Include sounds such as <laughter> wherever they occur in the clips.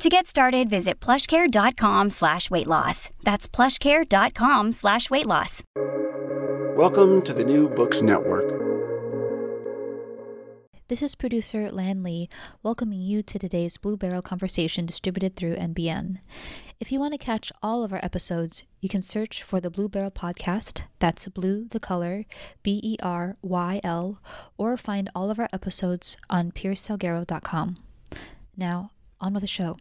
To get started, visit plushcare.com slash weight loss. That's plushcare.com slash weight loss. Welcome to the New Books Network. This is producer Lan Lee welcoming you to today's Blue Beryl conversation distributed through NBN. If you want to catch all of our episodes, you can search for the Blue Beryl podcast. That's blue, the color, B E R Y L, or find all of our episodes on piercesalguero.com. Now, on with the show.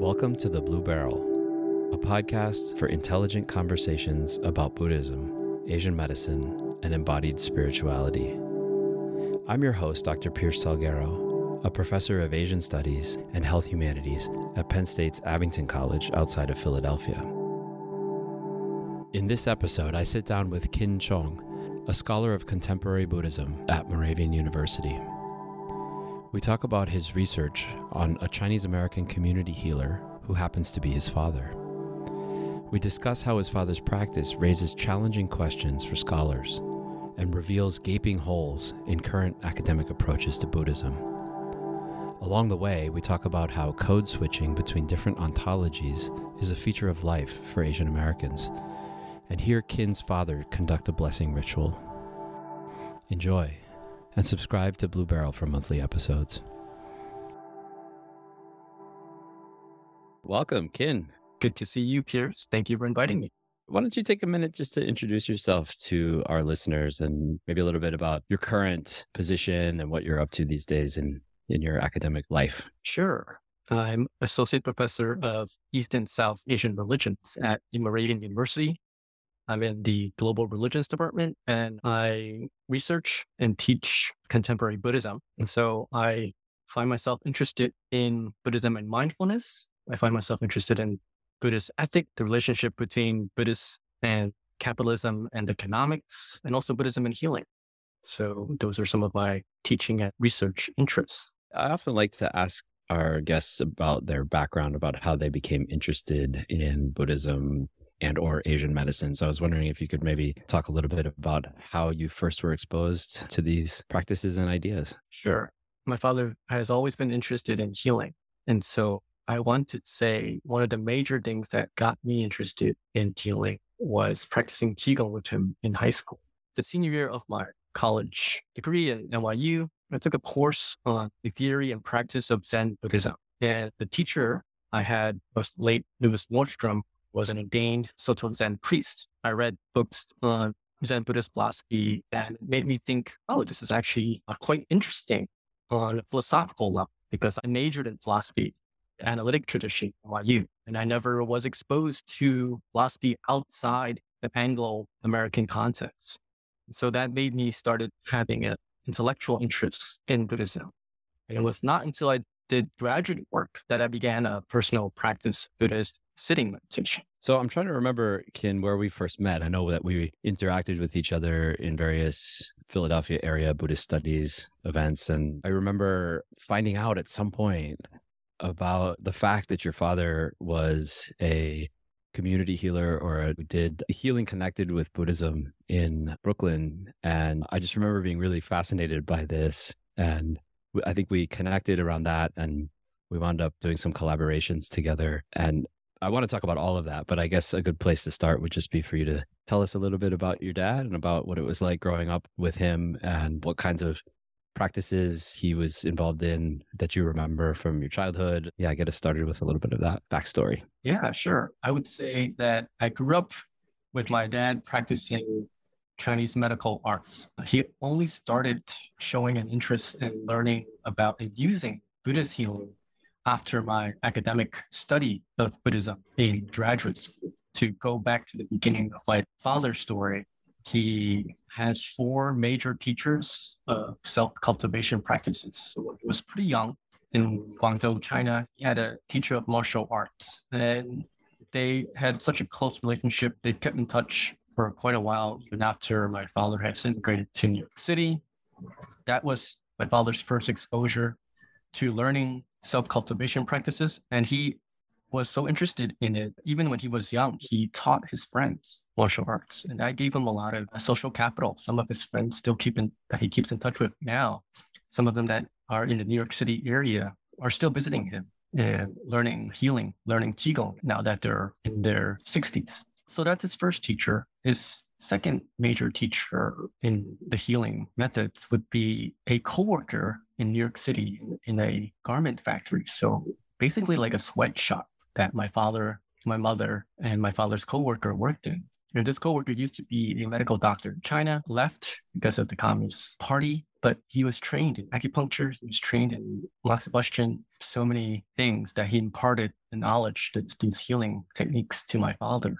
Welcome to The Blue Beryl, a podcast for intelligent conversations about Buddhism, Asian medicine, and embodied spirituality. I'm your host, Dr. Pierce Salguero, a professor of Asian Studies and Health Humanities at Penn State's Abington College outside of Philadelphia. In this episode, I sit down with Kin Cheung, a scholar of contemporary Buddhism at Moravian University. We talk about his research on a Chinese American community healer who happens to be his father. We discuss how his father's practice raises challenging questions for scholars and reveals gaping holes in current academic approaches to Buddhism. Along the way, we talk about how code switching between different ontologies is a feature of life for Asian Americans, and hear Kin's father conduct a blessing ritual. Enjoy and subscribe to Blue Beryl for monthly episodes. Welcome, Kin. Good to see you, Pierce. Thank you for inviting me. Why don't you take a minute just to introduce yourself to our listeners and maybe a little bit about your current position and what you're up to these days in, in your academic life? Sure. I'm Associate Professor of East and South Asian Religions at the Moravian University. I'm in the Global Religions Department and I research and teach contemporary Buddhism. And so I find myself interested in Buddhism and mindfulness. I find myself interested in Buddhist ethic, the relationship between Buddhist and capitalism and economics, and also Buddhism and healing. So those are some of my teaching and research interests. I often like to ask our guests about their background, about how they became interested in Buddhism and or Asian medicine. So I was wondering if you could maybe talk a little bit about how you first were exposed to these practices and ideas. Sure. My father has always been interested in healing. And so I want to say one of the major things that got me interested in healing was practicing Qigong with him in high school. The senior year of my college degree at NYU, I took a course on the theory and practice of Zen Buddhism. And the teacher I had was late Louis Nordstrom, was an ordained Soto Zen priest. I read books on Zen Buddhist philosophy and it made me think, oh, this is actually uh, quite interesting on a philosophical level because I majored in philosophy, analytic tradition NYU, and I never was exposed to philosophy outside the Anglo-American context. So that made me started having an intellectual interest in Buddhism. And it was not until I did graduate work that I began a personal practice Buddhist sitting meditation. So I'm trying to remember, Kin, where we first met. I know that we interacted with each other in various Philadelphia area Buddhist studies events. And I remember finding out at some point about the fact that your father was a community healer or did healing connected with Buddhism in Brooklyn. And I just remember being really fascinated by this. And I think we connected around that and we wound up doing some collaborations together. And I want to talk about all of that, but I guess a good place to start would just be for you to tell us a little bit about your dad and about what it was like growing up with him and what kinds of practices he was involved in that you remember from your childhood. Yeah, get us started with a little bit of that backstory. Yeah, sure. I would say that I grew up with my dad practicing Chinese medical arts. He only started showing an interest in learning about and using Buddhist healing after my academic study of Buddhism in graduate school. To go back to the beginning of my father's story, he has four major teachers of self cultivation practices. So he was pretty young in Guangzhou, China, he had a teacher of martial arts. And they had such a close relationship. They kept in touch for quite a while, even after my father had immigrated to New York City. That was my father's first exposure to learning self cultivation practices. And he was so interested in it. Even when he was young, he taught his friends martial arts, and that gave him a lot of social capital. Some of his friends still keep in he keeps in touch with now. Some of them that are in the New York City area are still visiting him and learning healing, learning qigong now that they're in their 60s. So that's his first teacher. His second major teacher in the healing methods would be a coworker in New York City in a garment factory. So basically like a sweatshop that my father, my mother, and my father's coworker worked in. And this coworker used to be a medical doctor in China, left because of the Communist Party, but he was trained in acupuncture, he was trained in moxibustion, so many things that he imparted the knowledge, these healing techniques to my father.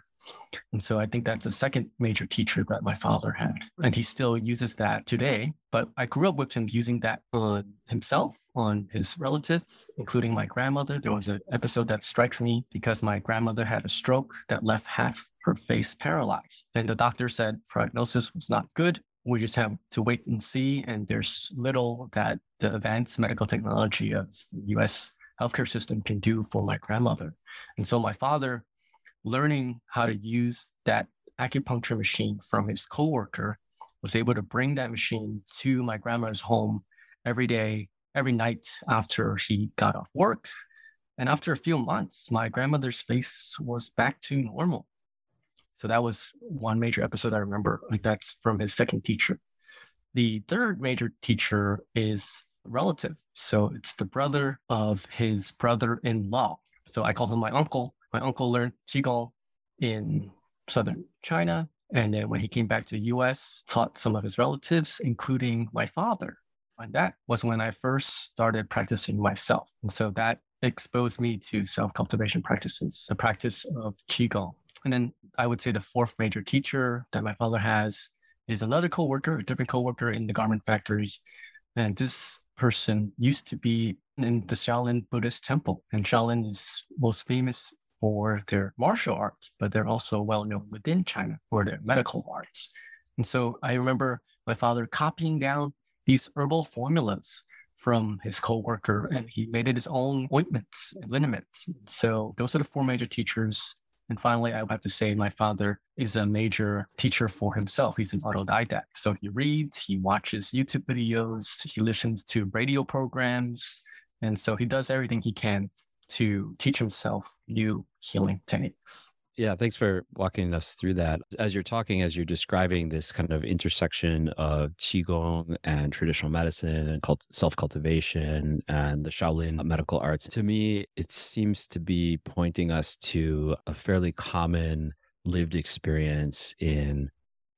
And so I think that's the second major teacher that my father had. And he still uses that today. But I grew up with him using that on himself, on his relatives, including my grandmother. There was an episode that strikes me because my grandmother had a stroke that left half her face paralyzed. And the doctor said prognosis was not good. We just have to wait and see. And there's little that the advanced medical technology of the US healthcare system can do for my grandmother. And so my father learning how to use that acupuncture machine from his coworker, was able to bring that machine to my grandmother's home every day, every night after she got off work. And after a few months, my grandmother's face was back to normal. So that was one major episode I remember. Like that's from his second teacher. The third major teacher is relative. So it's the brother of his brother in law. So I call him my uncle my uncle learned Qigong in hmm. southern China. And then when he came back to the US, taught some of his relatives, including my father. And that was when I first started practicing myself. And so that exposed me to self cultivation practices, the practice of Qigong. And then I would say the fourth major teacher that my father has is another coworker, a different coworker in the garment factories. And this person used to be in the Shaolin Buddhist temple. And Shaolin is most famous for their martial arts, but they're also well known within China for their medical arts. And so I remember my father copying down these herbal formulas from his co-worker and he made it his own ointments and liniments. So those are the four major teachers. And finally, I would have to say my father is a major teacher for himself. He's an autodidact. So he reads, he watches YouTube videos, he listens to radio programs. And so he does everything he can to teach himself new healing techniques. Yeah, thanks for walking us through that. As you're talking, as you're describing this kind of intersection of Qigong and traditional medicine and cult- self cultivation and the Shaolin medical arts, to me, it seems to be pointing us to a fairly common lived experience in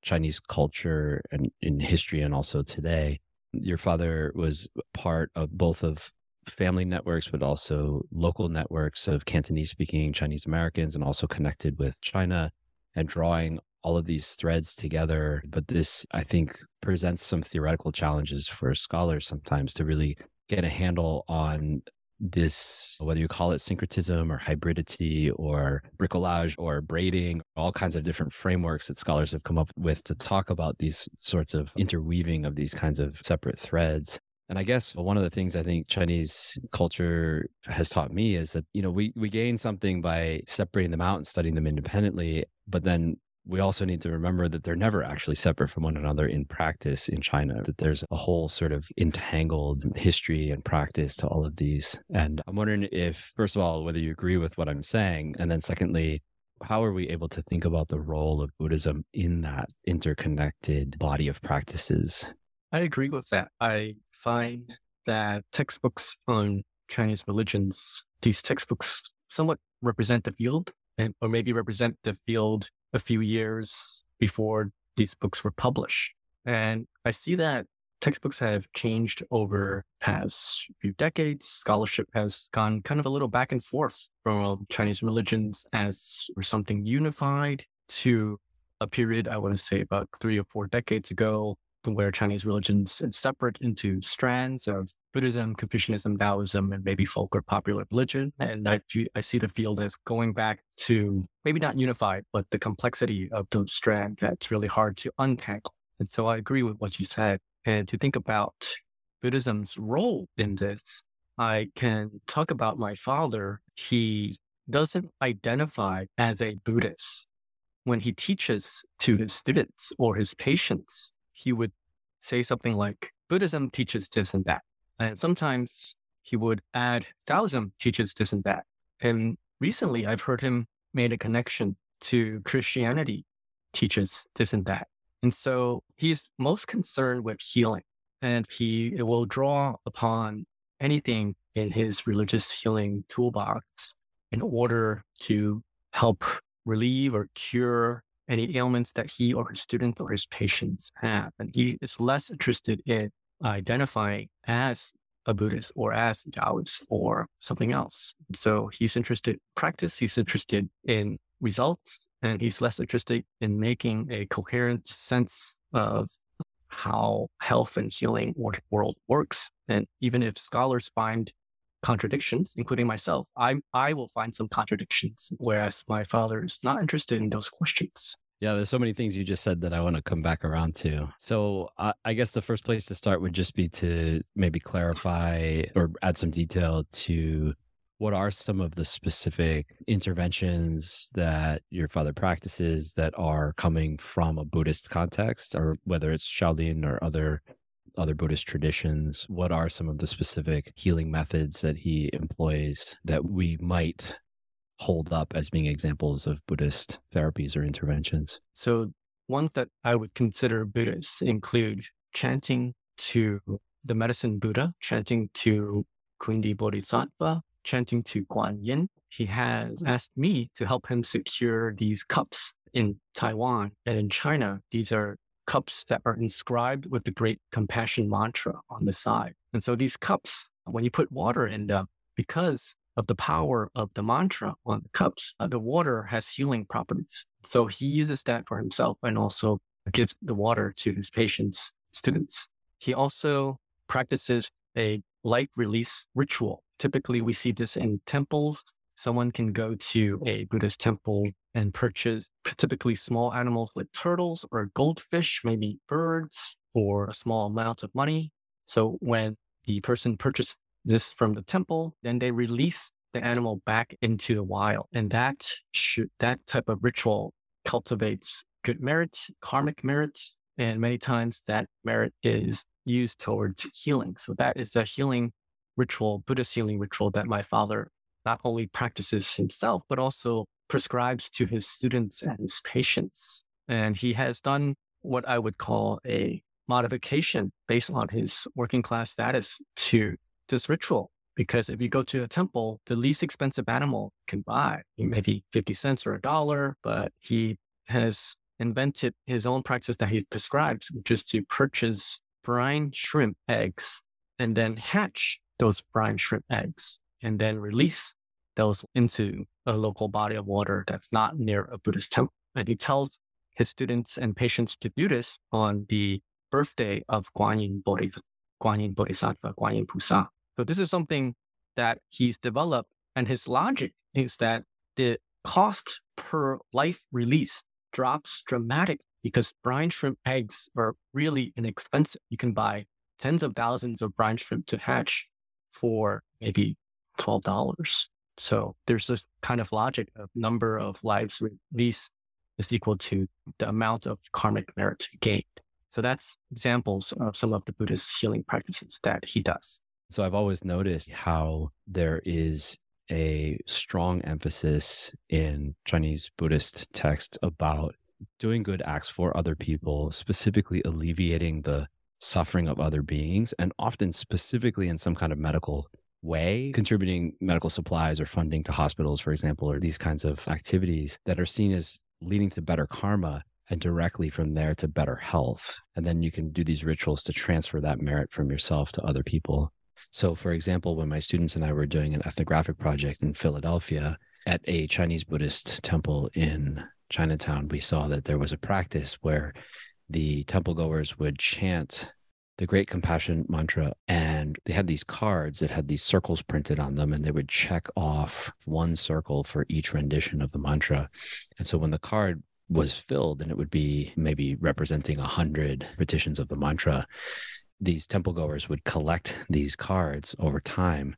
Chinese culture and in history and also today. Your father was part of both of family networks, but also local networks of Cantonese speaking Chinese Americans and also connected with China and drawing all of these threads together. But this, I think, presents some theoretical challenges for scholars sometimes to really get a handle on this, whether you call it syncretism or hybridity or bricolage or braiding, all kinds of different frameworks that scholars have come up with to talk about these sorts of interweaving of these kinds of separate threads. And I guess one of the things I think Chinese culture has taught me is that, you know, we, we gain something by separating them out and studying them independently. But then we also need to remember that they're never actually separate from one another in practice in China, that there's a whole sort of entangled history and practice to all of these. And I'm wondering if, first of all, whether you agree with what I'm saying. And then secondly, how are we able to think about the role of Buddhism in that interconnected body of practices? I agree with that. I find that textbooks on Chinese religions, these textbooks somewhat represent the field and, or maybe represent the field a few years before these books were published. And I see that textbooks have changed over past few decades. Scholarship has gone kind of a little back and forth from Chinese religions as something unified to a period, I want to say about three or four decades ago, where Chinese religions separate into strands of Buddhism, Confucianism, Taoism, and maybe folk or popular religion. And I, I see the field as going back to maybe not unified, but the complexity of those strands that's really hard to untangle. And so I agree with what you said. And to think about Buddhism's role in this, I can talk about my father. He doesn't identify as a Buddhist. When he teaches to his students or his patients, he would say something like, Buddhism teaches this and that. And sometimes he would add, Taoism teaches this and that. And recently I've heard him made a connection to Christianity teaches this and that. And so he's most concerned with healing and he will draw upon anything in his religious healing toolbox in order to help relieve or cure any ailments that he or his student or his patients have. And he is less interested in identifying as a Buddhist or as Taoist or something else. So he's interested in practice, he's interested in results, and he's less interested in making a coherent sense of how health and healing world works. And even if scholars find contradictions, including myself, I I will find some contradictions, whereas my father is not interested in those questions. Yeah, there's so many things you just said that I want to come back around to. So I, I guess the first place to start would just be to maybe clarify or add some detail to what are some of the specific interventions that your father practices that are coming from a Buddhist context, or whether it's Shaolin or other other Buddhist traditions? What are some of the specific healing methods that he employs that we might hold up as being examples of Buddhist therapies or interventions? So, one that I would consider Buddhist include chanting to the medicine Buddha, chanting to Kundi Bodhisattva, chanting to Guan Yin. He has asked me to help him secure these cups in Taiwan and in China. These are cups that are inscribed with the great compassion mantra on the side. And so these cups, when you put water in them, because of the power of the mantra on the cups, uh, the water has healing properties. So he uses that for himself and also gives the water to his patients, students. He also practices a life release ritual. Typically, we see this in temples. Someone can go to a Buddhist temple and purchase typically small animals like turtles or goldfish, maybe birds, for a small amount of money. So when the person purchased this from the temple, then they mm-hmm. release the animal back into the wild. And that mm-hmm. should, that type of ritual cultivates good merit, karmic merit, and many times that merit is used towards healing. So that is a healing ritual, Buddhist healing ritual that my father not only practices himself, but also prescribes to his students and his patients. And he has done what I would call a modification based on his working class status to this ritual. Because if you go to a temple, the least expensive animal can buy maybe 50 cents or a dollar, but he has invented his own practice that he prescribes, which is to purchase brine shrimp eggs and then hatch those brine shrimp eggs and then release those into a local body of water that's not near a Buddhist temple. And he tells his students and patients to do this on the birthday of Guanyin, Bodhisattva, Pusa. So this is something that he's developed. And his logic is that the cost per life release drops dramatically because brine shrimp eggs are really inexpensive. You can buy tens of thousands of brine shrimp to hatch for maybe $12. So there's this kind of logic of number of lives released is equal to the amount of karmic merit gained. So that's examples oh. of some of the Buddhist healing practices that he does. So I've always noticed how there is a strong emphasis in Chinese Buddhist texts about doing good acts for other people, specifically alleviating the suffering of other beings, and often specifically in some kind of medical way, contributing medical supplies or funding to hospitals, for example, or these kinds of activities that are seen as leading to better karma and directly from there to better health. And then you can do these rituals to transfer that merit from yourself to other people. So, for example, when my students and I were doing an ethnographic project in Philadelphia at a Chinese Buddhist temple in Chinatown, we saw that there was a practice where the temple goers would chant the Great Compassion Mantra, and they had these cards that had these circles printed on them, and they would check off one circle for each rendition of the mantra. And so when the card was filled, and it would be maybe representing a hundred petitions of the mantra, these temple goers would collect these cards over time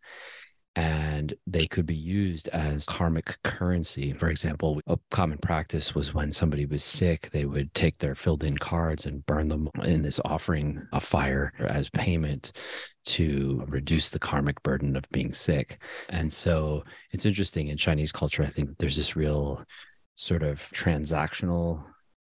and they could be used as karmic currency. For example, a common practice was when somebody was sick, they would take their filled in cards and burn them in this offering of fire as payment to reduce the karmic burden of being sick. And so it's interesting in Chinese culture, I think there's this real sort of transactional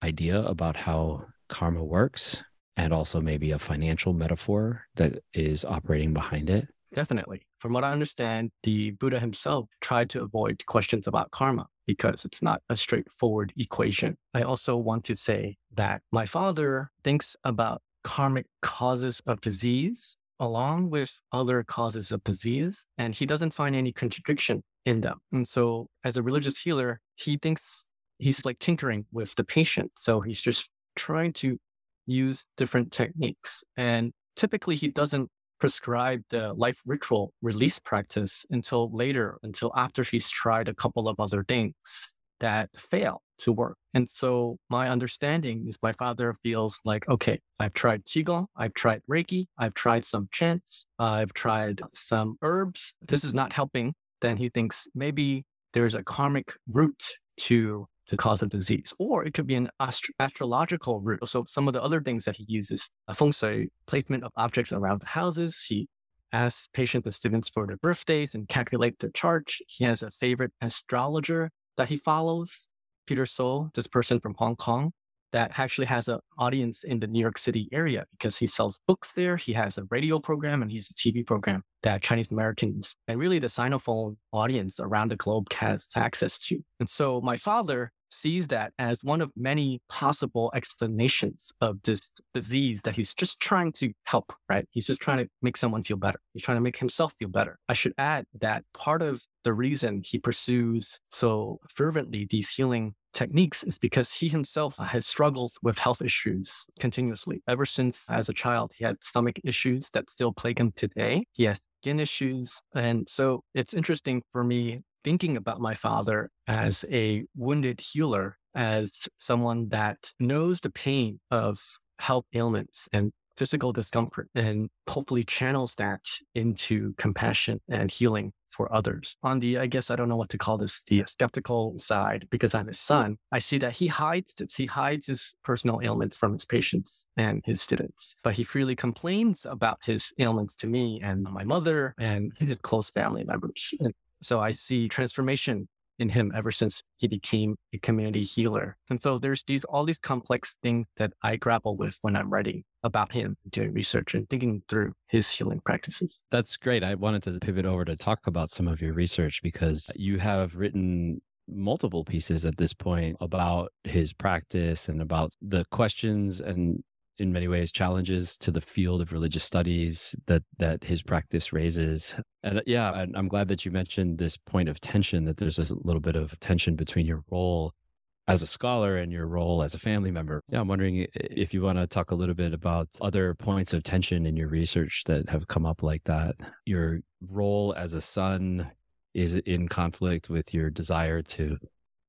idea about how karma works and also maybe a financial metaphor that is operating behind it. Definitely. From what I understand, the Buddha himself tried to avoid questions about karma because it's not a straightforward equation. I also want to say that my father thinks about karmic causes of disease along with other causes of disease, and he doesn't find any contradiction in them. And so, as a mm-hmm. religious healer, he thinks he's like tinkering with the patient. So, he's just trying to use different techniques. And typically, he doesn't prescribe the life ritual release practice until later, until after he's tried a couple of other things that fail to work. And so my understanding is my father feels like, okay, I've tried Qigong, I've tried Reiki, I've tried some chants, I've tried some herbs. This is not helping. Then he thinks maybe there's a karmic root to the cause of disease, or it could be an astro- astrological root. So some of the other things that he uses, a feng shui placement of objects around the houses. He asks patients and students for their birthdays and calculate their chart. He has a favorite astrologer that he follows, Peter So, this person from Hong Kong that actually has an audience in the New York City area because he sells books there. He has a radio program and he's a TV program that Chinese Americans and really the Sinophone audience around the globe has access to. And so my father sees that as one of many possible explanations of this disease that he's just trying to help, right? He's just trying to make someone feel better. He's trying to make himself feel better. I should add that part of the reason he pursues so fervently these healing techniques is because he himself has struggled with health issues continuously. Ever since as a child, he had stomach issues that still plague him today. He has skin issues. And so it's interesting for me thinking about my father as a wounded healer, as someone that knows the pain of health ailments and physical discomfort and hopefully channels that into compassion and healing for others. On the, I guess I don't know what to call this, the skeptical side, because I'm his son, I see that he hides. He hides his personal ailments from his patients and his students, but he freely complains about his ailments to me and my mother and his close family members. And so I see transformation in him ever since he became a community healer. And so there's these all these complex things that I grapple with when I'm writing about him, doing research and thinking through his healing practices. That's great. I wanted to pivot over to talk about some of your research because you have written multiple pieces at this point about his practice and about the questions and in many ways challenges to the field of religious studies that that his practice raises. And uh, yeah i'm glad that you mentioned this point of tension that there's a little bit of tension between your role as a scholar and your role as a family member. Yeah i'm wondering if you want to talk a little bit about other points of tension in your research that have come up like that. You're role as a son is in conflict with your desire to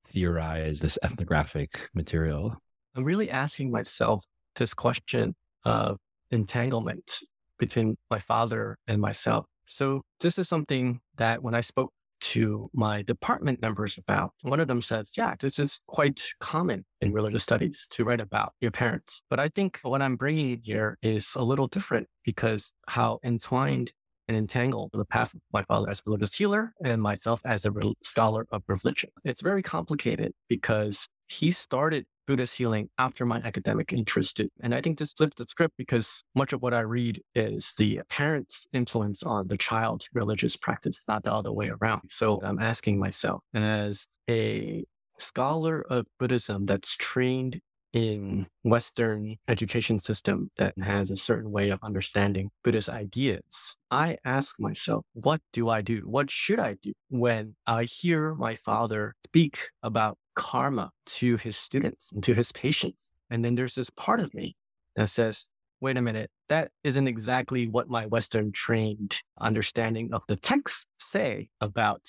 theorize this ethnographic material? I'm really asking myself this question of entanglement between my father and myself. So this is something that when I spoke to my department members about, one of them says, yeah, this is quite common in religious studies to write about your parents. But I think what I'm bringing here is a little different because how entwined and entangled the path of my father as a religious healer and myself as a scholar of religion. It's very complicated because he started Buddhist healing after my academic interest. And I think this flips the script because much of what I read is the parent's influence on the child's religious practice, not the other way around. So I'm asking myself, as a scholar of Buddhism that's trained in Western education system that has a certain way of understanding Buddhist ideas, I ask myself, what do I do? What should I do when I hear my father speak about karma to his students and to his patients? And then there's this part of me that says, wait a minute, that isn't exactly what my Western trained understanding of the texts say about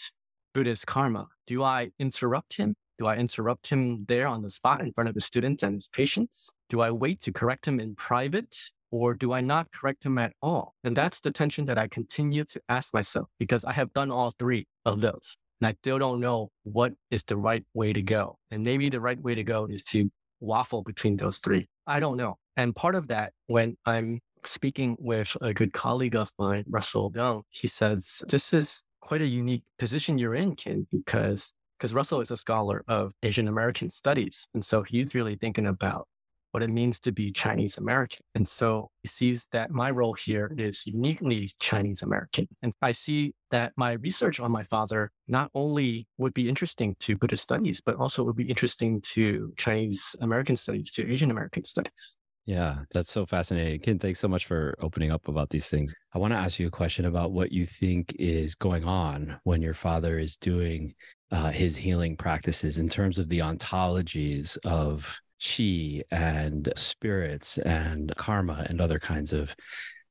Buddhist karma. Do I interrupt him? Do I interrupt him there on the spot in front of his students and his patients? Do I wait to correct him in private? Or do I not correct him at all? And that's the tension that I continue to ask myself because I have done all three of those. And I still don't know what is the right way to go. And maybe the right way to go is to waffle between those three. I don't know. And part of that, when I'm speaking with a good colleague of mine, Russell Jeung, he says, This is quite a unique position you're in, Kin, because because Russell is a scholar of Asian American studies. And so he's really thinking about what it means to be Chinese American. And so he sees that my role here is uniquely Chinese American. And I see that my research on my father not only would be interesting to Buddhist studies, but also would be interesting to Chinese American studies, to Asian American studies. Yeah, that's so fascinating. Kin, thanks so much for opening up about these things. I want to ask you a question about what you think is going on when your father is doing uh, his healing practices in terms of the ontologies of chi and spirits and karma and other kinds of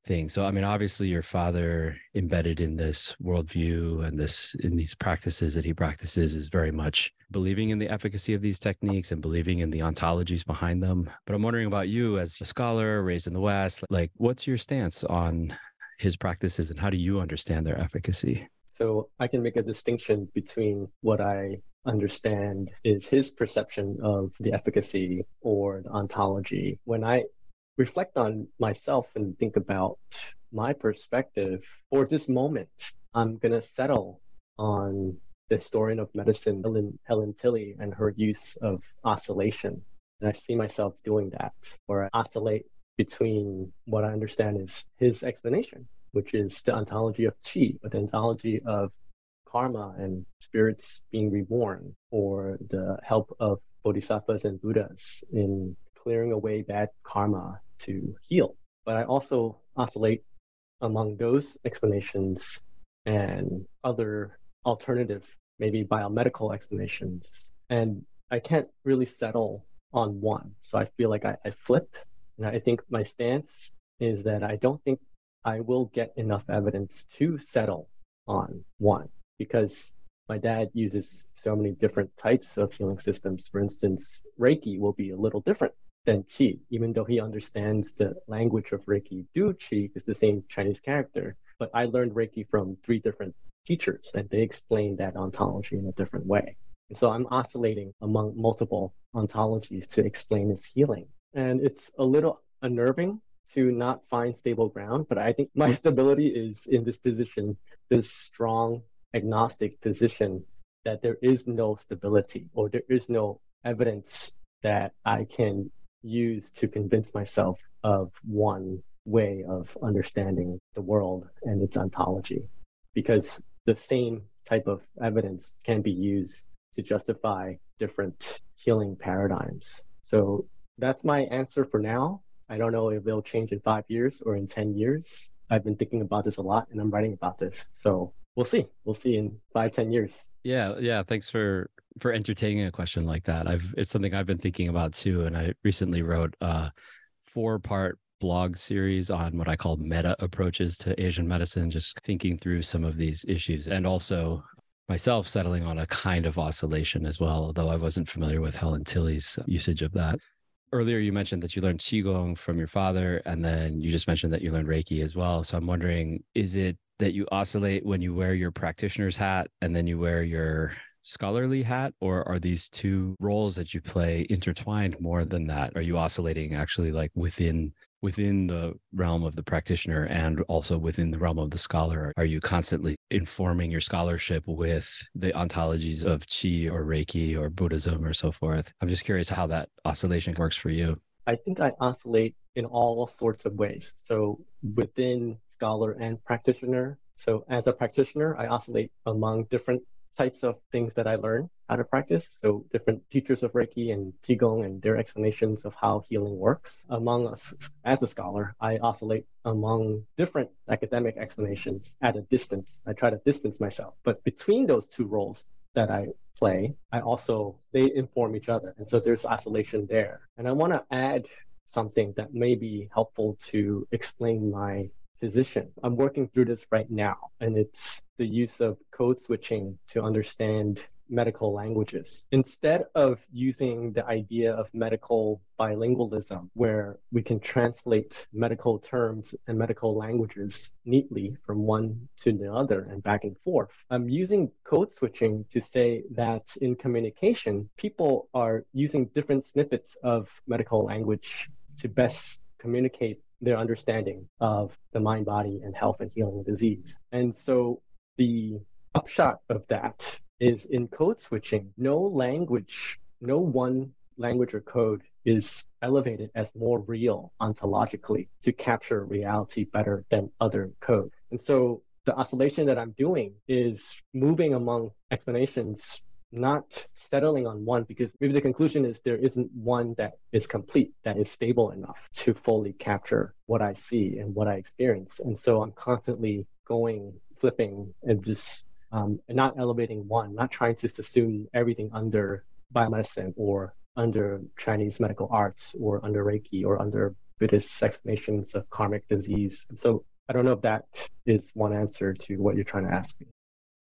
things. So, I mean, obviously, your father embedded in this worldview and this in these practices that he practices is very much believing in the efficacy of these techniques and believing in the ontologies behind them. But I'm wondering about you as a scholar raised in the West, like, what's your stance on his practices and how do you understand their efficacy? So I can make a distinction between what I understand is his perception of the efficacy or the ontology. When I reflect on myself and think about my perspective for this moment, I'm going to settle on the historian of medicine, Helen, Helen Tilley, and her use of oscillation. And I see myself doing that, where I oscillate between what I understand is his explanation which is the ontology of chi, the ontology of karma and spirits being reborn, or the help of bodhisattvas and buddhas in clearing away bad karma to heal. But I also oscillate among those explanations and other alternative, maybe biomedical explanations. And I can't really settle on one. So I feel like I, I flip. And I think my stance is that I don't think I will get enough evidence to settle on one because my dad uses so many different types of healing systems. For instance, Reiki will be a little different than Qi, even though he understands the language of Reiki. Du Qi is the same Chinese character, but I learned Reiki from three different teachers and they explain that ontology in a different way. And so I'm oscillating among multiple ontologies to explain his healing. And it's a little unnerving to not find stable ground, but I think my <laughs> stability is in this position, this strong agnostic position that there is no stability or there is no evidence that I can use to convince myself of one way of understanding the world and its ontology. Because the same type of evidence can be used to justify different healing paradigms. So that's my answer for now. I don't know if it'll change in five years or in 10 years. I've been thinking about this a lot and I'm writing about this. So we'll see. We'll see in five, 10 years. Yeah. Yeah. Thanks for, for entertaining a question like that. I've, it's something I've been thinking about too. And I recently wrote a four part blog series on what I call meta approaches to Asian medicine, just thinking through some of these issues and also myself settling on a kind of oscillation as well, although I wasn't familiar with Helen Tilley's usage of that. Earlier, you mentioned that you learned Qigong from your father, and then you just mentioned that you learned Reiki as well. So I'm wondering, is it that you oscillate when you wear your practitioner's hat and then you wear your scholarly hat, or are these two roles that you play intertwined more than that? Are you oscillating actually like within within the realm of the practitioner and also within the realm of the scholar? Are you constantly informing your scholarship with the ontologies of Qi or Reiki or Buddhism or so forth? I'm just curious how that oscillation works for you. I think I oscillate in all sorts of ways. So within scholar and practitioner. So as a practitioner, I oscillate among different types of things that I learn how to practice. So different teachers of Reiki and Qigong and their explanations of how healing works. Among us as a scholar, I oscillate among different academic explanations at a distance. I try to distance myself. But between those two roles that I play, I also they inform each other. And so there's oscillation there. And I want to add something that may be helpful to explain my physician. I'm working through this right now, and it's the use of code switching to understand medical languages. Instead of using the idea of medical bilingualism, where we can translate medical terms and medical languages neatly from one to the other and back and forth, I'm using code switching to say that in communication, people are using different snippets of medical language to best communicate their understanding of the mind, body, and health and healing disease. And so the upshot of that is in code switching, no language, no one language or code is elevated as more real ontologically to capture reality better than other code. And so the oscillation that I'm doing is moving among explanations not settling on one because maybe the conclusion is there isn't one that is complete, that is stable enough to fully capture what I see and what I experience. And so I'm constantly going, flipping, and just um, and not elevating one, not trying to assume everything under biomedicine or under Chinese medical arts or under Reiki or under Buddhist explanations of karmic disease. And so I don't know if that is one answer to what you're trying to ask me.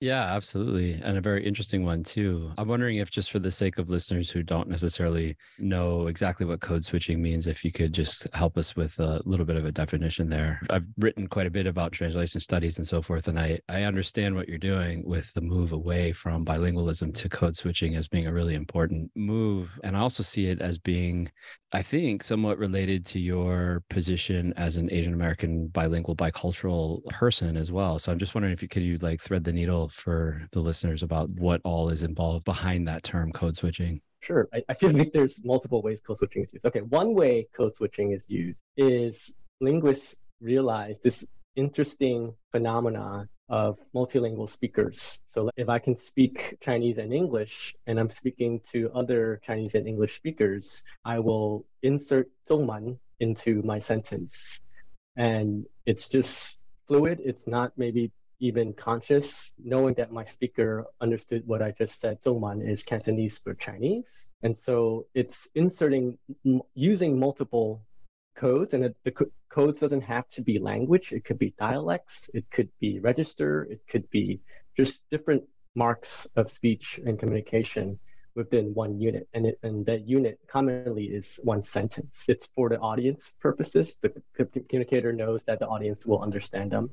Yeah, absolutely. And a very interesting one, too. I'm wondering if, just for the sake of listeners who don't necessarily know exactly what code switching means, if you could just help us with a little bit of a definition there. I've written quite a bit about translation studies and so forth, and I, I understand what you're doing with the move away from bilingualism to code switching as being a really important move. And I also see it as being I think somewhat related to your position as an Asian American bilingual bicultural person as well. So I'm just wondering if you could you like thread the needle for the listeners about what all is involved behind that term code switching. Sure. I, I feel like there's multiple ways code switching is used. Okay, one way code switching is used is linguists realize this interesting phenomenon of multilingual speakers. So if I can speak Chinese and English and I'm speaking to other Chinese and English speakers, I will insert Zhongman into my sentence. And it's just fluid. It's not maybe even conscious, knowing that my speaker understood what I just said. Zhongman is Cantonese for Chinese. And so it's inserting, using multiple codes and the codes doesn't have to be language. It could be dialects. It could be register. It could be just different marks of speech and communication within one unit. And it, and that unit commonly is one sentence. It's for the audience purposes. The communicator knows that the audience will understand them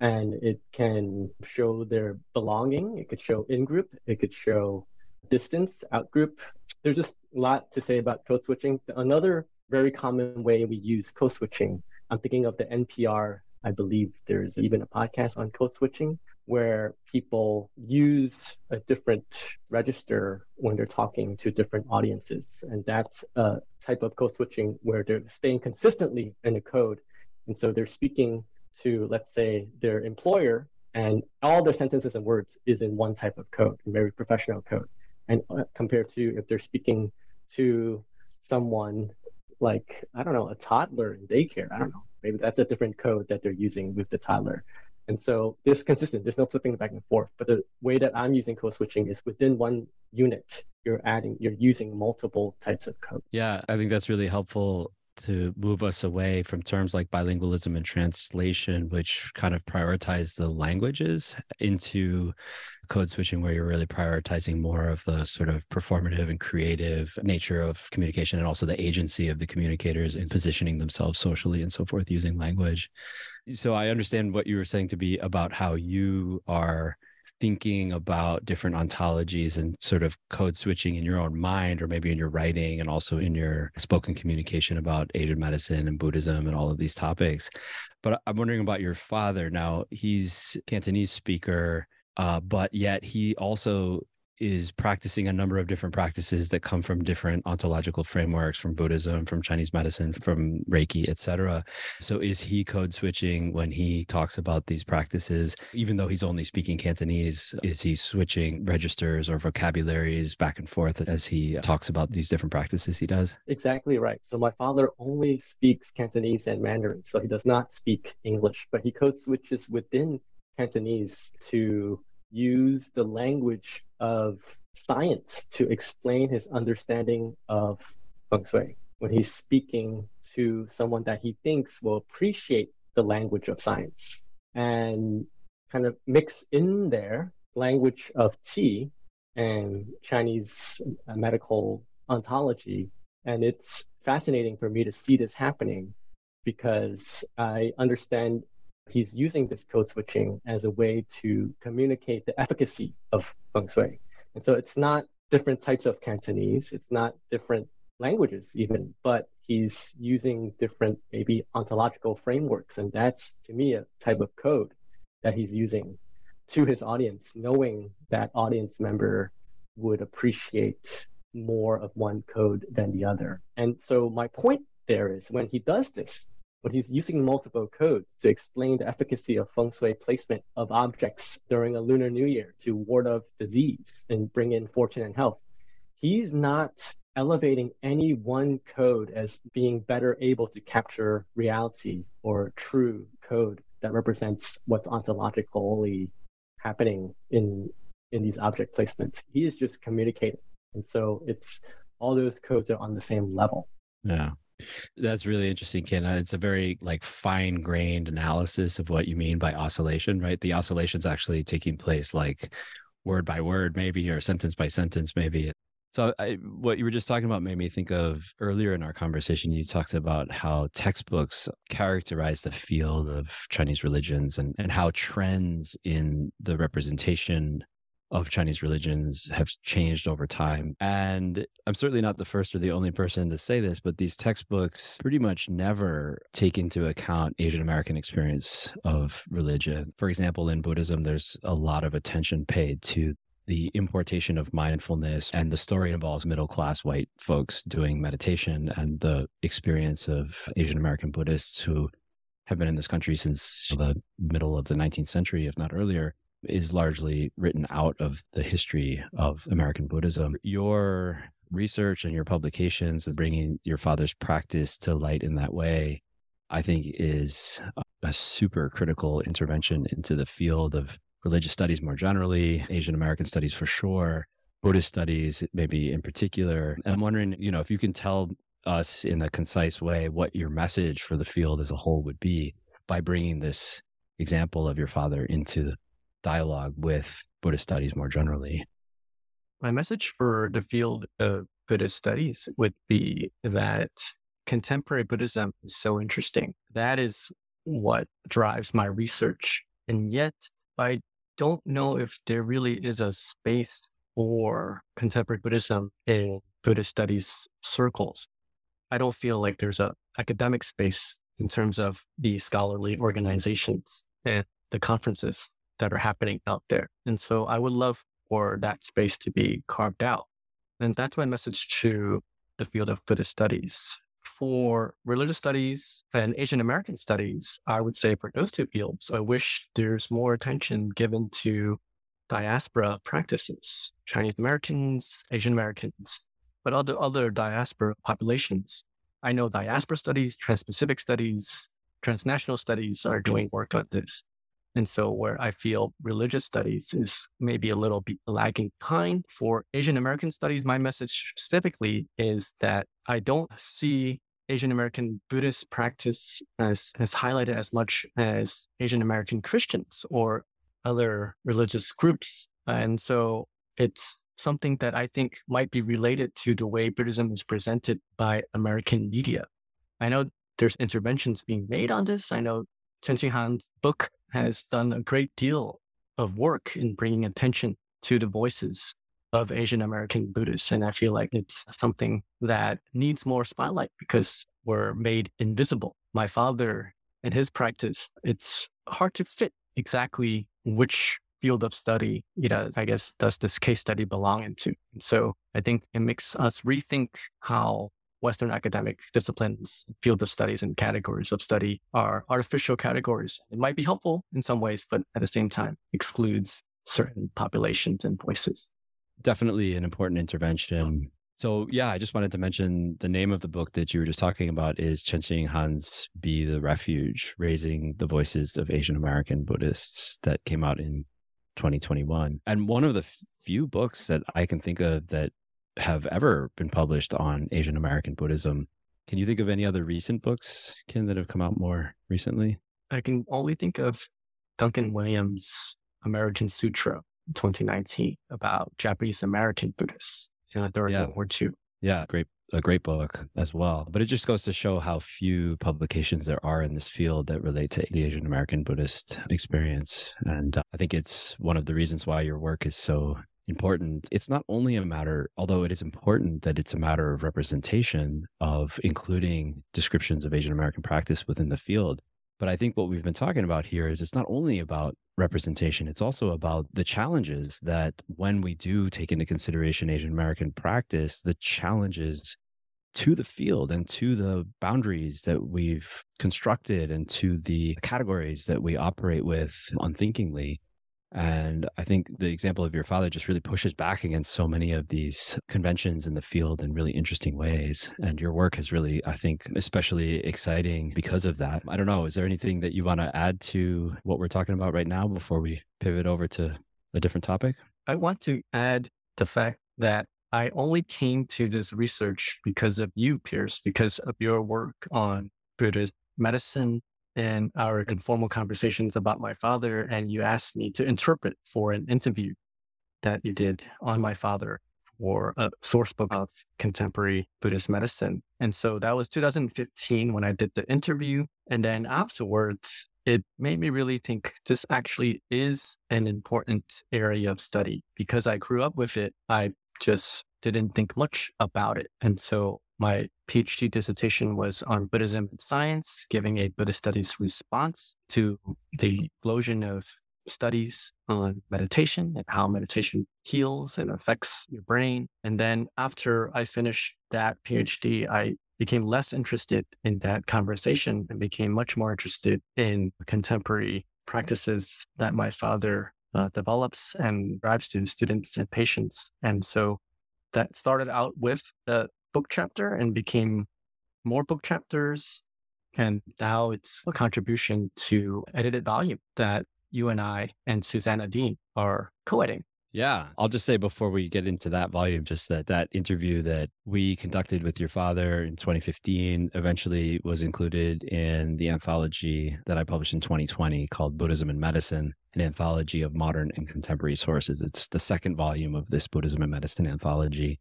and it can show their belonging it could show in group it could show distance out group there's just a lot to say about code switching another very common way we use code switching. I'm thinking of the NPR. I believe there's even a podcast on code switching where people use a different register when they're talking to different audiences. And that's a type of code switching where they're staying consistently in a code. And so they're speaking to, let's say, their employer and all their sentences and words is in one type of code, very professional code. And uh, compared to if they're speaking to someone like I don't know a toddler in daycare, I don't know, maybe that's a different code that they're using with the toddler. And so this consistent. There's no flipping back and forth. But the way that I'm using code switching is within one unit, you're adding, you're using multiple types of code. Yeah, I think that's really helpful to move us away from terms like bilingualism and translation, which kind of prioritize the languages, into code switching, where you're really prioritizing more of the sort of performative and creative nature of communication and also the agency of the communicators in positioning themselves socially and so forth using language. So I understand what you were saying to be about how you are thinking about different ontologies and sort of code switching in your own mind or maybe in your writing and also in your spoken communication about Asian medicine and Buddhism and all of these topics. But I'm wondering about your father. Now, he's Cantonese speaker, uh, but yet he also is practicing a number of different practices that come from different ontological frameworks from buddhism from chinese medicine from reiki etc so is he code switching when he talks about these practices? Even though he's only speaking cantonese is he switching registers or vocabularies back and forth as he talks about these different practices he does? Exactly right. So my father only speaks cantonese and mandarin so he does not speak english but he code switches within cantonese to use the language of science to explain his understanding of feng shui when he's speaking to someone that he thinks will appreciate the language of science and kind of mix in there language of qi and Chinese medical ontology. And it's fascinating for me to see this happening because I understand he's using this code switching as a way to communicate the efficacy of feng shui. And so it's not different types of Cantonese, it's not different languages even, but he's using different maybe ontological frameworks. And that's to me a type of code that he's using to his audience, knowing that audience member would appreciate more of one code than the other. And so my point there is when he does this, but he's using multiple codes to explain the efficacy of feng shui placement of objects during a lunar new year to ward off disease and bring in fortune and health. He's not elevating any one code as being better able to capture reality or true code that represents what's ontologically happening in in these object placements. He is just communicating. And so it's all those codes are on the same level. Yeah. That's really interesting, Kin. Uh, it's a very like fine grained analysis of what you mean by oscillation, right? The oscillation's actually taking place like word by word, maybe, or sentence by sentence, maybe. So, I, what you were just talking about made me think of earlier in our conversation. You talked about how textbooks characterize the field of Chinese religions and, and how trends in the representation of Chinese religions have changed over time. And I'm certainly not the first or the only person to say this, but these textbooks pretty much never take into account Asian American experience of religion. For example, in Buddhism, there's a lot of attention paid to the importation of mindfulness and the story involves middle class white folks doing meditation and the experience of Asian American Buddhists who have been in this country since the middle of the 19th century, if not earlier, is largely written out of the history of American Buddhism. Your research and your publications and bringing your father's practice to light in that way, I think, is a super critical intervention into the field of religious studies more generally, Asian American studies for sure, Buddhist studies maybe in particular. And I'm wondering, you know, if you can tell us in a concise way what your message for the field as a whole would be by bringing this example of your father into dialogue with Buddhist studies more generally. My message for the field of Buddhist studies would be that contemporary Buddhism is so interesting. That is what drives my research. And yet, I don't know if there really is a space for contemporary Buddhism in Buddhist studies circles. I don't feel like there's a academic space in terms of the scholarly organizations and the conferences that are happening out there. And so I would love for that space to be carved out. And that's my message to the field of Buddhist studies for religious studies and Asian American studies, I would say for those two fields, I wish there's more attention given to diaspora practices, Chinese Americans, Asian Americans, but other other diaspora populations. I know diaspora studies, trans-Pacific studies, transnational studies are doing work on this. And so where I feel religious studies is maybe a little bit lagging behind for Asian American studies, my message specifically is that I don't see Asian American Buddhist practice as, as highlighted as much as Asian American Christians or other religious groups. And so it's something that I think might be related to the way Buddhism is presented by American media. I know there's interventions being made on this. I know Chen Han's book has done a great deal of work in bringing attention to the voices of Asian American Buddhists. And I feel like it's something that needs more spotlight because we're made invisible. My father and his practice, it's hard to fit exactly which field of study, you know, I guess, does this case study belong into? And so I think it makes us rethink how Western academic disciplines, field of studies, and categories of study are artificial categories. It might be helpful in some ways, but at the same time excludes certain populations and voices. Definitely an important intervention. So yeah, I just wanted to mention the name of the book that you were just talking about is Chenxing Han's Be the Refuge, Raising the Voices of Asian American Buddhists that came out in 2021. And one of the few books that I can think of that have ever been published on Asian American Buddhism. Can you think of any other recent books, Kin, that have come out more recently? I can only think of Duncan Williams' American Sutra, 2019, about Japanese American Buddhists in the Third yeah. World War II. Yeah, great, a great book as well. But it just goes to show how few publications there are in this field that relate to the Asian American Buddhist experience. And uh, I think it's one of the reasons why your work is so important. It's not only a matter, although it is important that it's a matter of representation of including descriptions of Asian American practice within the field. But I think what we've been talking about here is it's not only about representation, it's also about the challenges that when we do take into consideration Asian American practice, the challenges to the field and to the boundaries that we've constructed and to the categories that we operate with unthinkingly and I think the example of your father just really pushes back against so many of these conventions in the field in really interesting ways. And your work is really, I think, especially exciting because of that. I don't know. Is there anything that you want to add to what we're talking about right now before we pivot over to a different topic? I want to add the fact that I only came to this research because of you, Pierce, because of your work on Buddhist medicine in our informal conversations about my father, and you asked me to interpret for an interview that you did on my father for a source book of contemporary Buddhist medicine. And so that was 2015 when I did the interview. And then afterwards, it made me really think this actually is an important area of study because I grew up with it. I just didn't think much about it. And so my PhD dissertation was on Buddhism and science, giving a Buddhist studies response to the explosion of studies on meditation and how meditation heals and affects your brain. And then after I finished that PhD, I became less interested in that conversation and became much more interested in contemporary practices that my father uh, develops and drives to students and patients. And so that started out with the book chapter and became more book chapters. And now it's a contribution to edited volume that you and I and Susannah Deane are co-editing. Yeah, I'll just say before we get into that volume, just that that interview that we conducted with your father in 2015 eventually was included in the anthology that I published in 2020 called Buddhism and Medicine, an anthology of modern and contemporary sources. It's the second volume of this Buddhism and Medicine anthology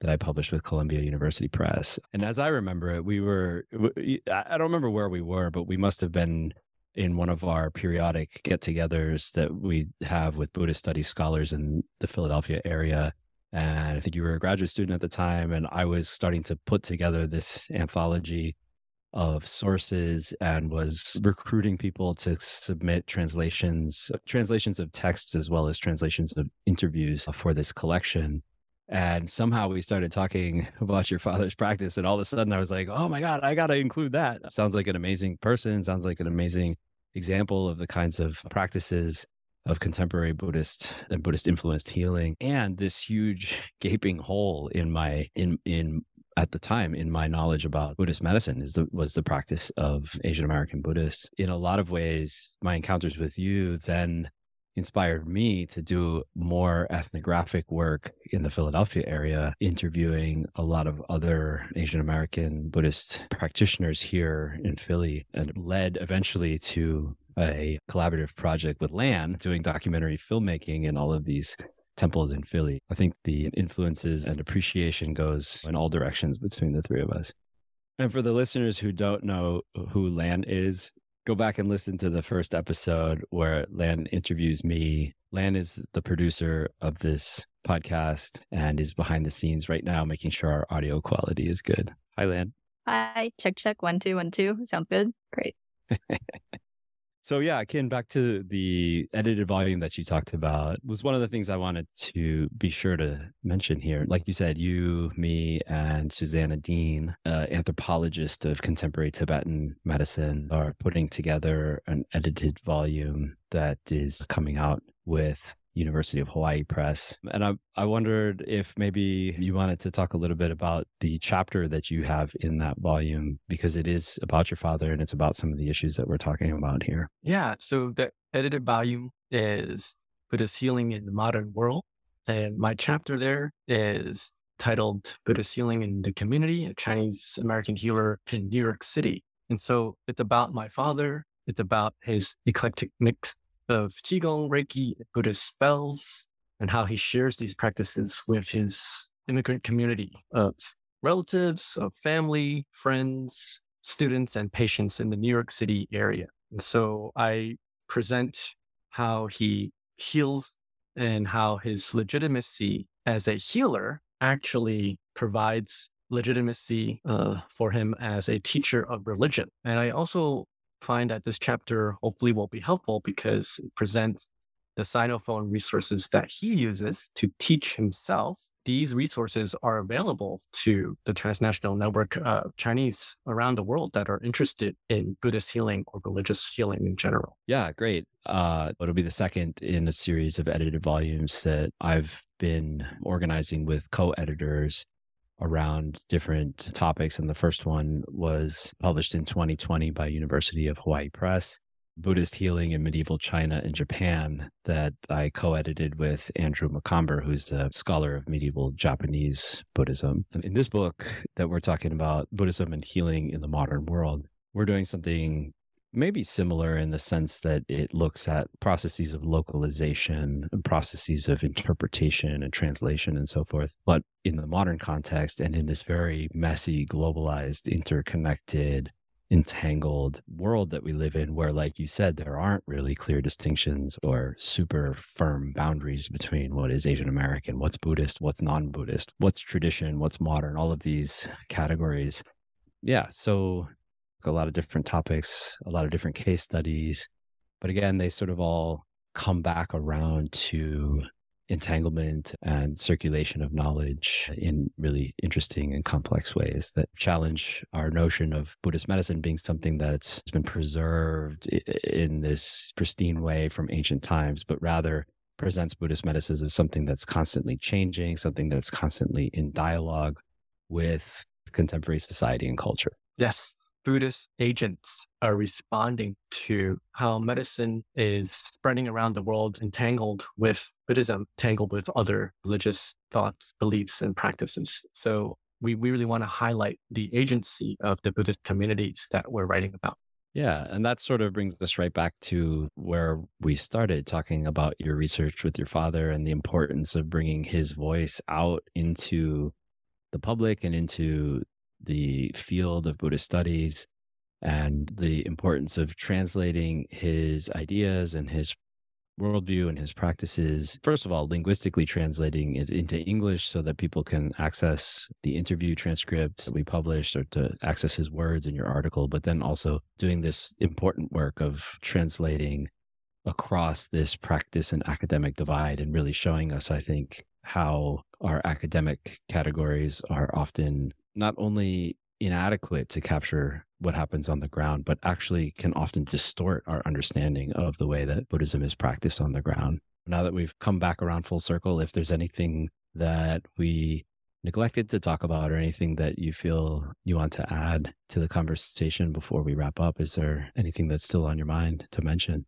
that I published with Columbia University Press. And as I remember it, we were, I don't remember where we were, but we must have been in one of our periodic get togethers that we have with Buddhist studies scholars in the Philadelphia area. And I think you were a graduate student at the time, and I was starting to put together this anthology of sources and was recruiting people to submit translations translations of texts as well as translations of interviews for this collection And somehow we started talking about your father's practice. And all of a sudden I was like, oh my God, I got to include that. Sounds like an amazing person. Sounds like an amazing example of the kinds of practices of contemporary Buddhist and Buddhist influenced healing and this huge <laughs> gaping hole in my in in at the time in my knowledge about Buddhist medicine is the, was the practice of Asian American Buddhists. In a lot of ways, my encounters with you then inspired me to do more ethnographic work in the Philadelphia area, interviewing a lot of other Asian American Buddhist practitioners here in Philly, and led eventually to a collaborative project with Lan doing documentary filmmaking in all of these temples in Philly. I think the influences and appreciation goes in all directions between the three of us. And for the listeners who don't know who Lan is, go back and listen to the first episode where Lan interviews me. Lan is the producer of this podcast and is behind the scenes right now, making sure our audio quality is good. Hi, Lan. Hi, check, check, one, two, one, two. Sound good? Great. <laughs> So yeah, Kin, back to the edited volume that you talked about was one of the things I wanted to be sure to mention here. Like you said, you, me, and Susannah Deane, uh, anthropologist of contemporary Tibetan medicine, are putting together an edited volume that is coming out with University of Hawaii Press. And I, I wondered if maybe you wanted to talk a little bit about the chapter that you have in that volume, because it is about your father and it's about some of the issues that we're talking about here. Yeah. So the edited volume is Buddhist Healing in the Modern World. And my chapter there is titled Buddhist Healing in the Community, a Chinese American healer in New York City. And so it's about my father. It's about his eclectic mix of Qigong, Reiki, Buddhist spells, and how he shares these practices with his immigrant community of relatives, of family, friends, students, and patients in the New York City area. And so I present how he heals and how his legitimacy as a healer actually provides legitimacy uh, for him as a teacher of religion. And I also find that this chapter hopefully will be helpful because it presents the Sinophone resources that he uses to teach himself. These resources are available to the transnational network of Chinese around the world that are interested in Buddhist healing or religious healing in general. Yeah, great. Uh, it'll be the second in a series of edited volumes that I've been organizing with co editors around different topics. And the first one was published in 2020 by University of Hawaii Press. Buddhist Healing in Medieval China and Japan that I co edited with Andrew Macomber, who's a scholar of medieval Japanese Buddhism. And in this book that we're talking about, Buddhism and Healing in the Modern World, we're doing something maybe similar in the sense that it looks at processes of localization, processes of interpretation and translation and so forth. But in the modern context and in this very messy, globalized, interconnected, entangled world that we live in, where, like you said, there aren't really clear distinctions or super firm boundaries between what is Asian American, what's Buddhist, what's non Buddhist, what's tradition, what's modern, all of these categories. Yeah. So a lot of different topics, a lot of different case studies. But again, they sort of all come back around to entanglement and circulation of knowledge in really interesting and complex ways that challenge our notion of Buddhist medicine being something that's been preserved in this pristine way from ancient times, but rather presents Buddhist medicine as something that's constantly changing, something that's constantly in dialogue with contemporary society and culture. Yes, Buddhist agents are responding to how medicine is spreading around the world, entangled with Buddhism, tangled with other religious thoughts, beliefs, and practices. So we, we really want to highlight the agency of the Buddhist communities that we're writing about. Yeah. And that sort of brings us right back to where we started talking about your research with your father and the importance of bringing his voice out into the public and into the field of Buddhist studies and the importance of translating his ideas and his worldview and his practices. First of all, linguistically translating it into English so that people can access the interview transcripts that we published or to access his words in your article, but then also doing this important work of translating across this practice and academic divide and really showing us, I think, how our academic categories are often not only inadequate to capture what happens on the ground, but actually can often distort our understanding of the way that Buddhism is practiced on the ground. Now that we've come back around full circle, if there's anything that we neglected to talk about or anything that you feel you want to add to the conversation before we wrap up, is there anything that's still on your mind to mention?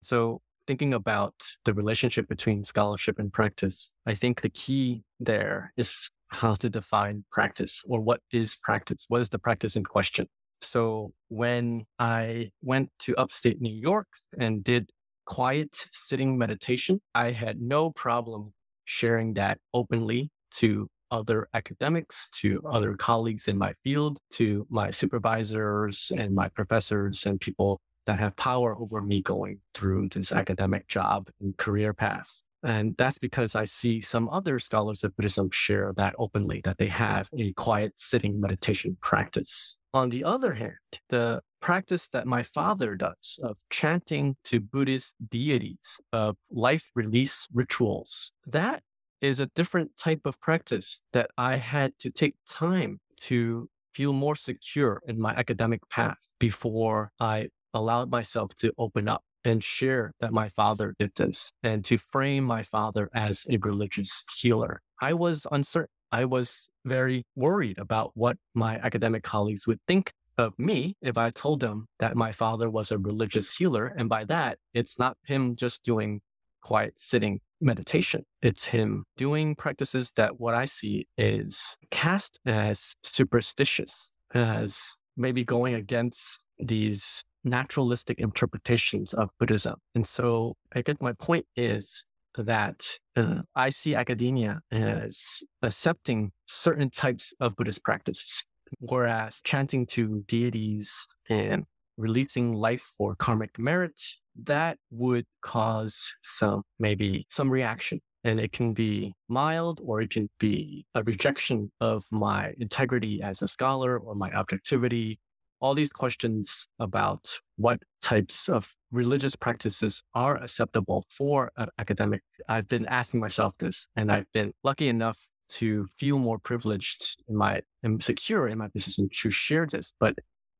So, thinking about the relationship between scholarship and practice, I think the key there is how to define practice or what is practice? What is the practice in question? So when I went to upstate New York and did quiet sitting meditation, I had no problem sharing that openly to other academics, to other colleagues in my field, to my supervisors and my professors and people that have power over me going through this academic job and career path. And that's because I see some other scholars of Buddhism share that openly, that they have a quiet sitting meditation practice. On the other hand, the practice that my father does of chanting to Buddhist deities, of life release rituals, that is a different type of practice that I had to take time to feel more secure in my academic path before I allowed myself to open up and share that my father did this and to frame my father as a religious healer. I was uncertain. I was very worried about what my academic colleagues would think of me if I told them that my father was a religious healer. And by that, it's not him just doing quiet sitting meditation. It's him doing practices that what I see is cast as superstitious, as maybe going against these naturalistic interpretations of Buddhism. And so I think my point is that uh, I see academia as accepting certain types of Buddhist practices, whereas chanting to deities and releasing life for karmic merit, that would cause some, maybe some reaction. And it can be mild or it can be a rejection of my integrity as a scholar or my objectivity all these questions about what types of religious practices are acceptable for an academic. I've been asking myself this, and I've been lucky enough to feel more privileged in my and secure in my position to share this. But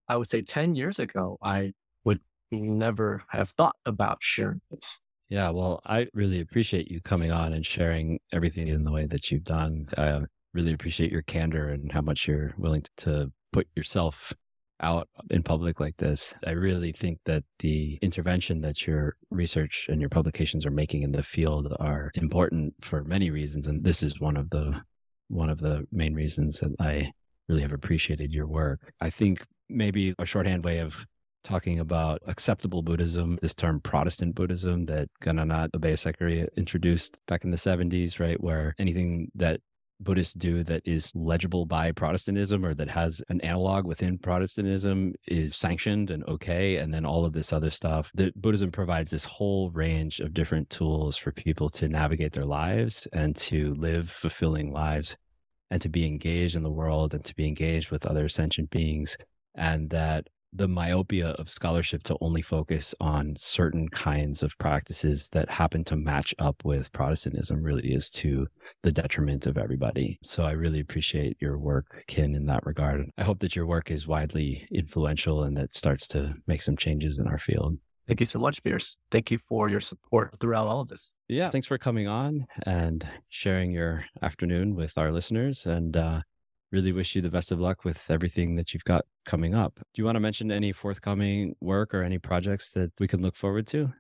I would say 10 years ago, I would never have thought about sharing this. Yeah, well, I really appreciate you coming on and sharing everything in the way that you've done. I really appreciate your candor and how much you're willing to put yourself out in public like this. I really think that the intervention that your research and your publications are making in the field are important for many reasons. And this is one of the one of the main reasons that I really have appreciated your work. I think maybe a shorthand way of talking about acceptable Buddhism, this term Protestant Buddhism that Gananath Obeyesekere introduced back in the 70s, right? Where anything that Buddhists do that is legible by Protestantism or that has an analog within Protestantism is sanctioned and okay. And then all of this other stuff. that Buddhism provides this whole range of different tools for people to navigate their lives and to live fulfilling lives and to be engaged in the world and to be engaged with other sentient beings. And that the myopia of scholarship to only focus on certain kinds of practices that happen to match up with Protestantism really is to the detriment of everybody. So I really appreciate your work, Kin, in that regard. I hope that your work is widely influential and that starts to make some changes in our field. Thank you so much, Pierce. Thank you for your support throughout all of this. Yeah, thanks for coming on and sharing your afternoon with our listeners. And uh, really wish you the best of luck with everything that you've got coming up. Do you want to mention any forthcoming work or any projects that we can look forward to?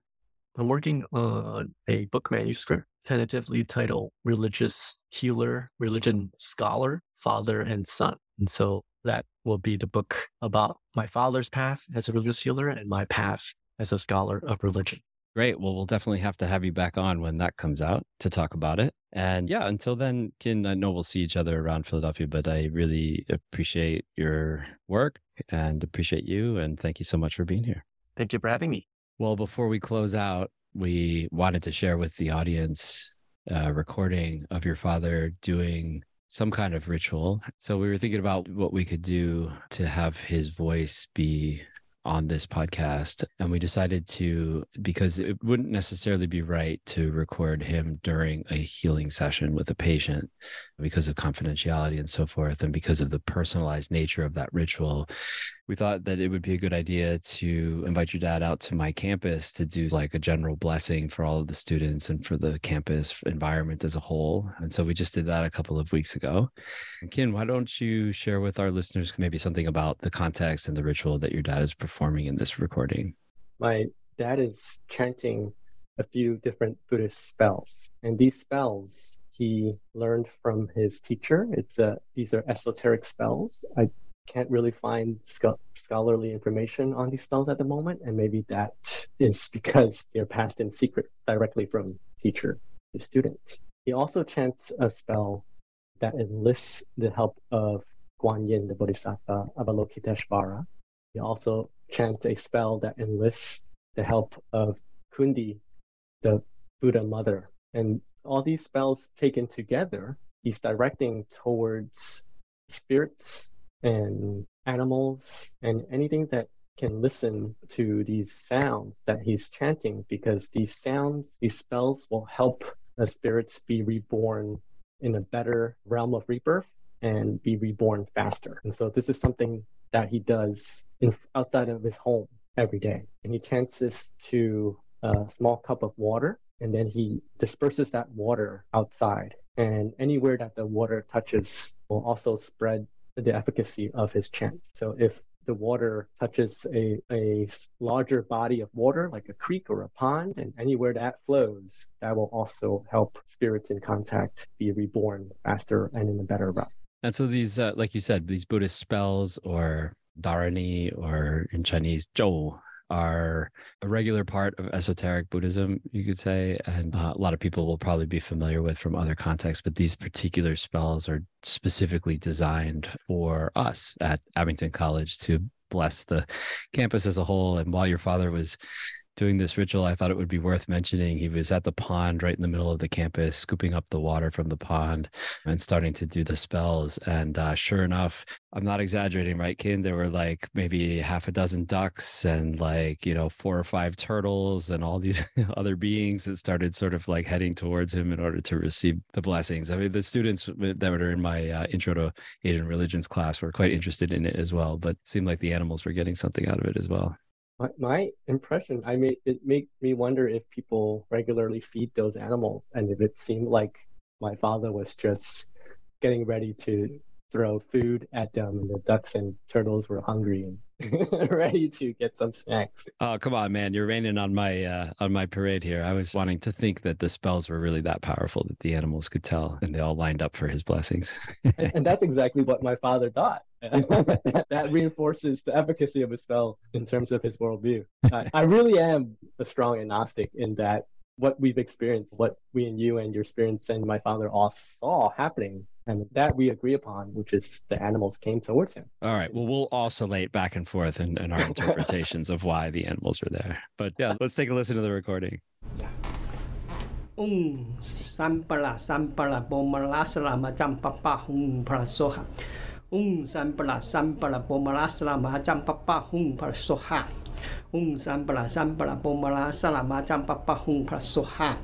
I'm working on a book manuscript tentatively titled Religious Healer, Religion Scholar, Father and Son. And so that will be the book about my father's path as a religious healer and my path as a scholar of religion. Great. Well, we'll definitely have to have you back on when that comes out to talk about it. And yeah, until then, Kin, I know we'll see each other around Philadelphia, but I really appreciate your work and appreciate you. And thank you so much for being here. Thank you for having me. Well, before we close out, we wanted to share with the audience a recording of your father doing some kind of ritual. So we were thinking about what we could do to have his voice be on this podcast. And we decided to, because it wouldn't necessarily be right to record him during a healing session with a patient because of confidentiality and so forth, and because of the personalized nature of that ritual. We thought that it would be a good idea to invite your dad out to my campus to do like a general blessing for all of the students and for the campus environment as a whole. And so we just did that a couple of weeks ago. Kin, why don't you share with our listeners maybe something about the context and the ritual that your dad is performing in this recording? My dad is chanting a few different Buddhist spells, and these spells he learned from his teacher. It's a, these are esoteric spells. I can't really find scholarly information on these spells at the moment, and maybe that <laughs> is because they're passed in secret directly from teacher to student. He also chants a spell that enlists the help of Guan Yin, the Bodhisattva Avalokiteshvara. He also chants a spell that enlists the help of Cundi, the Buddha mother. And all these spells taken together, he's directing towards spirits and animals and anything that can listen to these sounds that he's chanting because these sounds, these spells will help the spirits be reborn in a better realm of rebirth and be reborn faster. And so this is something that he does in, outside of his home every day. And he chants this to a small cup of water and then he disperses that water outside. And anywhere that the water touches will also spread the efficacy of his chant. So if the water touches a, a larger body of water, like a creek or a pond, and anywhere that flows, that will also help spirits in contact be reborn faster and in a better route. And so these, uh, like you said, these Buddhist spells or dharani or in Chinese, zhou, are a regular part of esoteric Buddhism, you could say, and uh, a lot of people will probably be familiar with from other contexts. But these particular spells are specifically designed for us at Abington College to bless the campus as a whole. And while your father was doing this ritual, I thought it would be worth mentioning. He was at the pond right in the middle of the campus, scooping up the water from the pond and starting to do the spells. And uh, sure enough, I'm not exaggerating, right, Kin? There were like maybe half a dozen ducks and like, you know, four or five turtles and all these <laughs> other beings that started sort of like heading towards him in order to receive the blessings. I mean, the students that were in my uh, intro to Asian religions class were quite interested in it as well, but seemed like the animals were getting something out of it as well my, my impression, I mean, it made me wonder if people regularly feed those animals, and if it seemed like my father was just getting ready to throw food at them, and the ducks and turtles were hungry and <laughs> ready to get some snacks. Oh, come on, man! You're raining on my uh, on my parade here. I was wanting to think that the spells were really that powerful that the animals could tell, and they all lined up for his blessings. and, and that's exactly what my father thought. <laughs> that reinforces the efficacy of his spell in terms of his worldview. I, <laughs> I really am a strong agnostic in that what we've experienced, what we and you and your experience and my father all saw happening and that we agree upon, which is the animals came towards him. All right. Well, we'll oscillate back and forth in, in our <laughs> interpretations of why the animals were there. But yeah, let's take a listen to the recording. Um, sampala sampala bomalasala macam papa hum prasoha. Ung sampala sampala pomala asala macam papa hung persoha. Ung sampala sampala pomala asala macam papa hung persoha.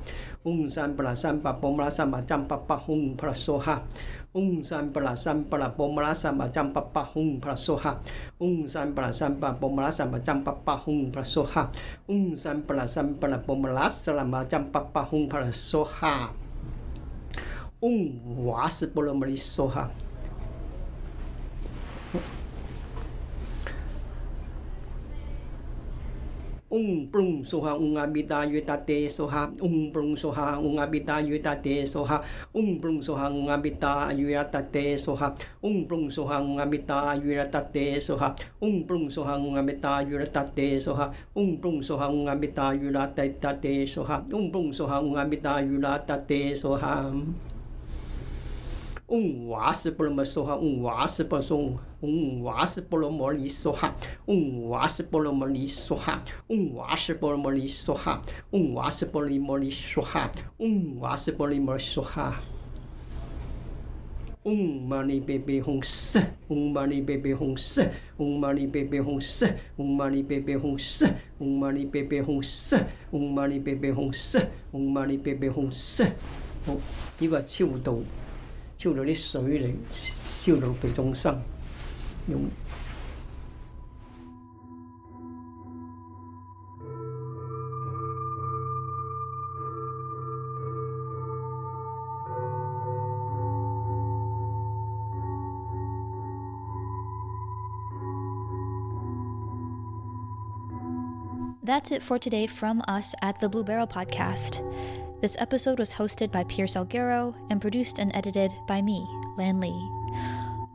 Ung sampala sampala pomala asala macam papa hung persoha. Ung sampala sampala pomala asala macam papa hung persoha. Ung sampala sampala pomala asala macam papa hung persoha. Ung sampala sampala pomala asala macam papa hung persoha. Ung was pomala soha. Pa cham pa pa hung pra so ha. Ung san pra san pra pom la san pa cham pa pa hung pra so ha. Ung wa se polo mari so ha. ung prung soha ung abita yuta te soha ung prung soha ung abita yuta te soha ung prung soha ung abita 嗡瓦斯波罗摩梭哈，嗡瓦斯波梭，嗡瓦斯波罗摩尼梭哈，嗡瓦斯波罗摩尼梭哈，嗡瓦斯波罗摩尼梭哈，嗡瓦斯波罗摩尼梭哈，嗡玛尼贝贝红色，嗡玛尼贝贝哄色，嗡玛尼贝贝哄色，嗡玛尼贝贝哄色，嗡玛尼贝贝哄色，嗡玛尼贝贝哄色，嗡玛尼贝贝红色，一个气舞动。That's it for today from us at the Blue Beryl Podcast. This episode was hosted by Pierce Salguero and produced and edited by me, Lan Lee.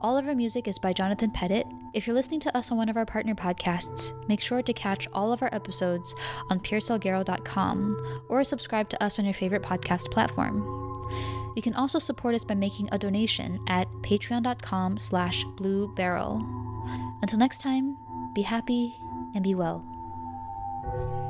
All of our music is by Jonathan Pettit. If you're listening to us on one of our partner podcasts, make sure to catch all of our episodes on piercesalguero.com or subscribe to us on your favorite podcast platform. You can also support us by making a donation at patreon.com slash blue beryl. Until next time, be happy and be well.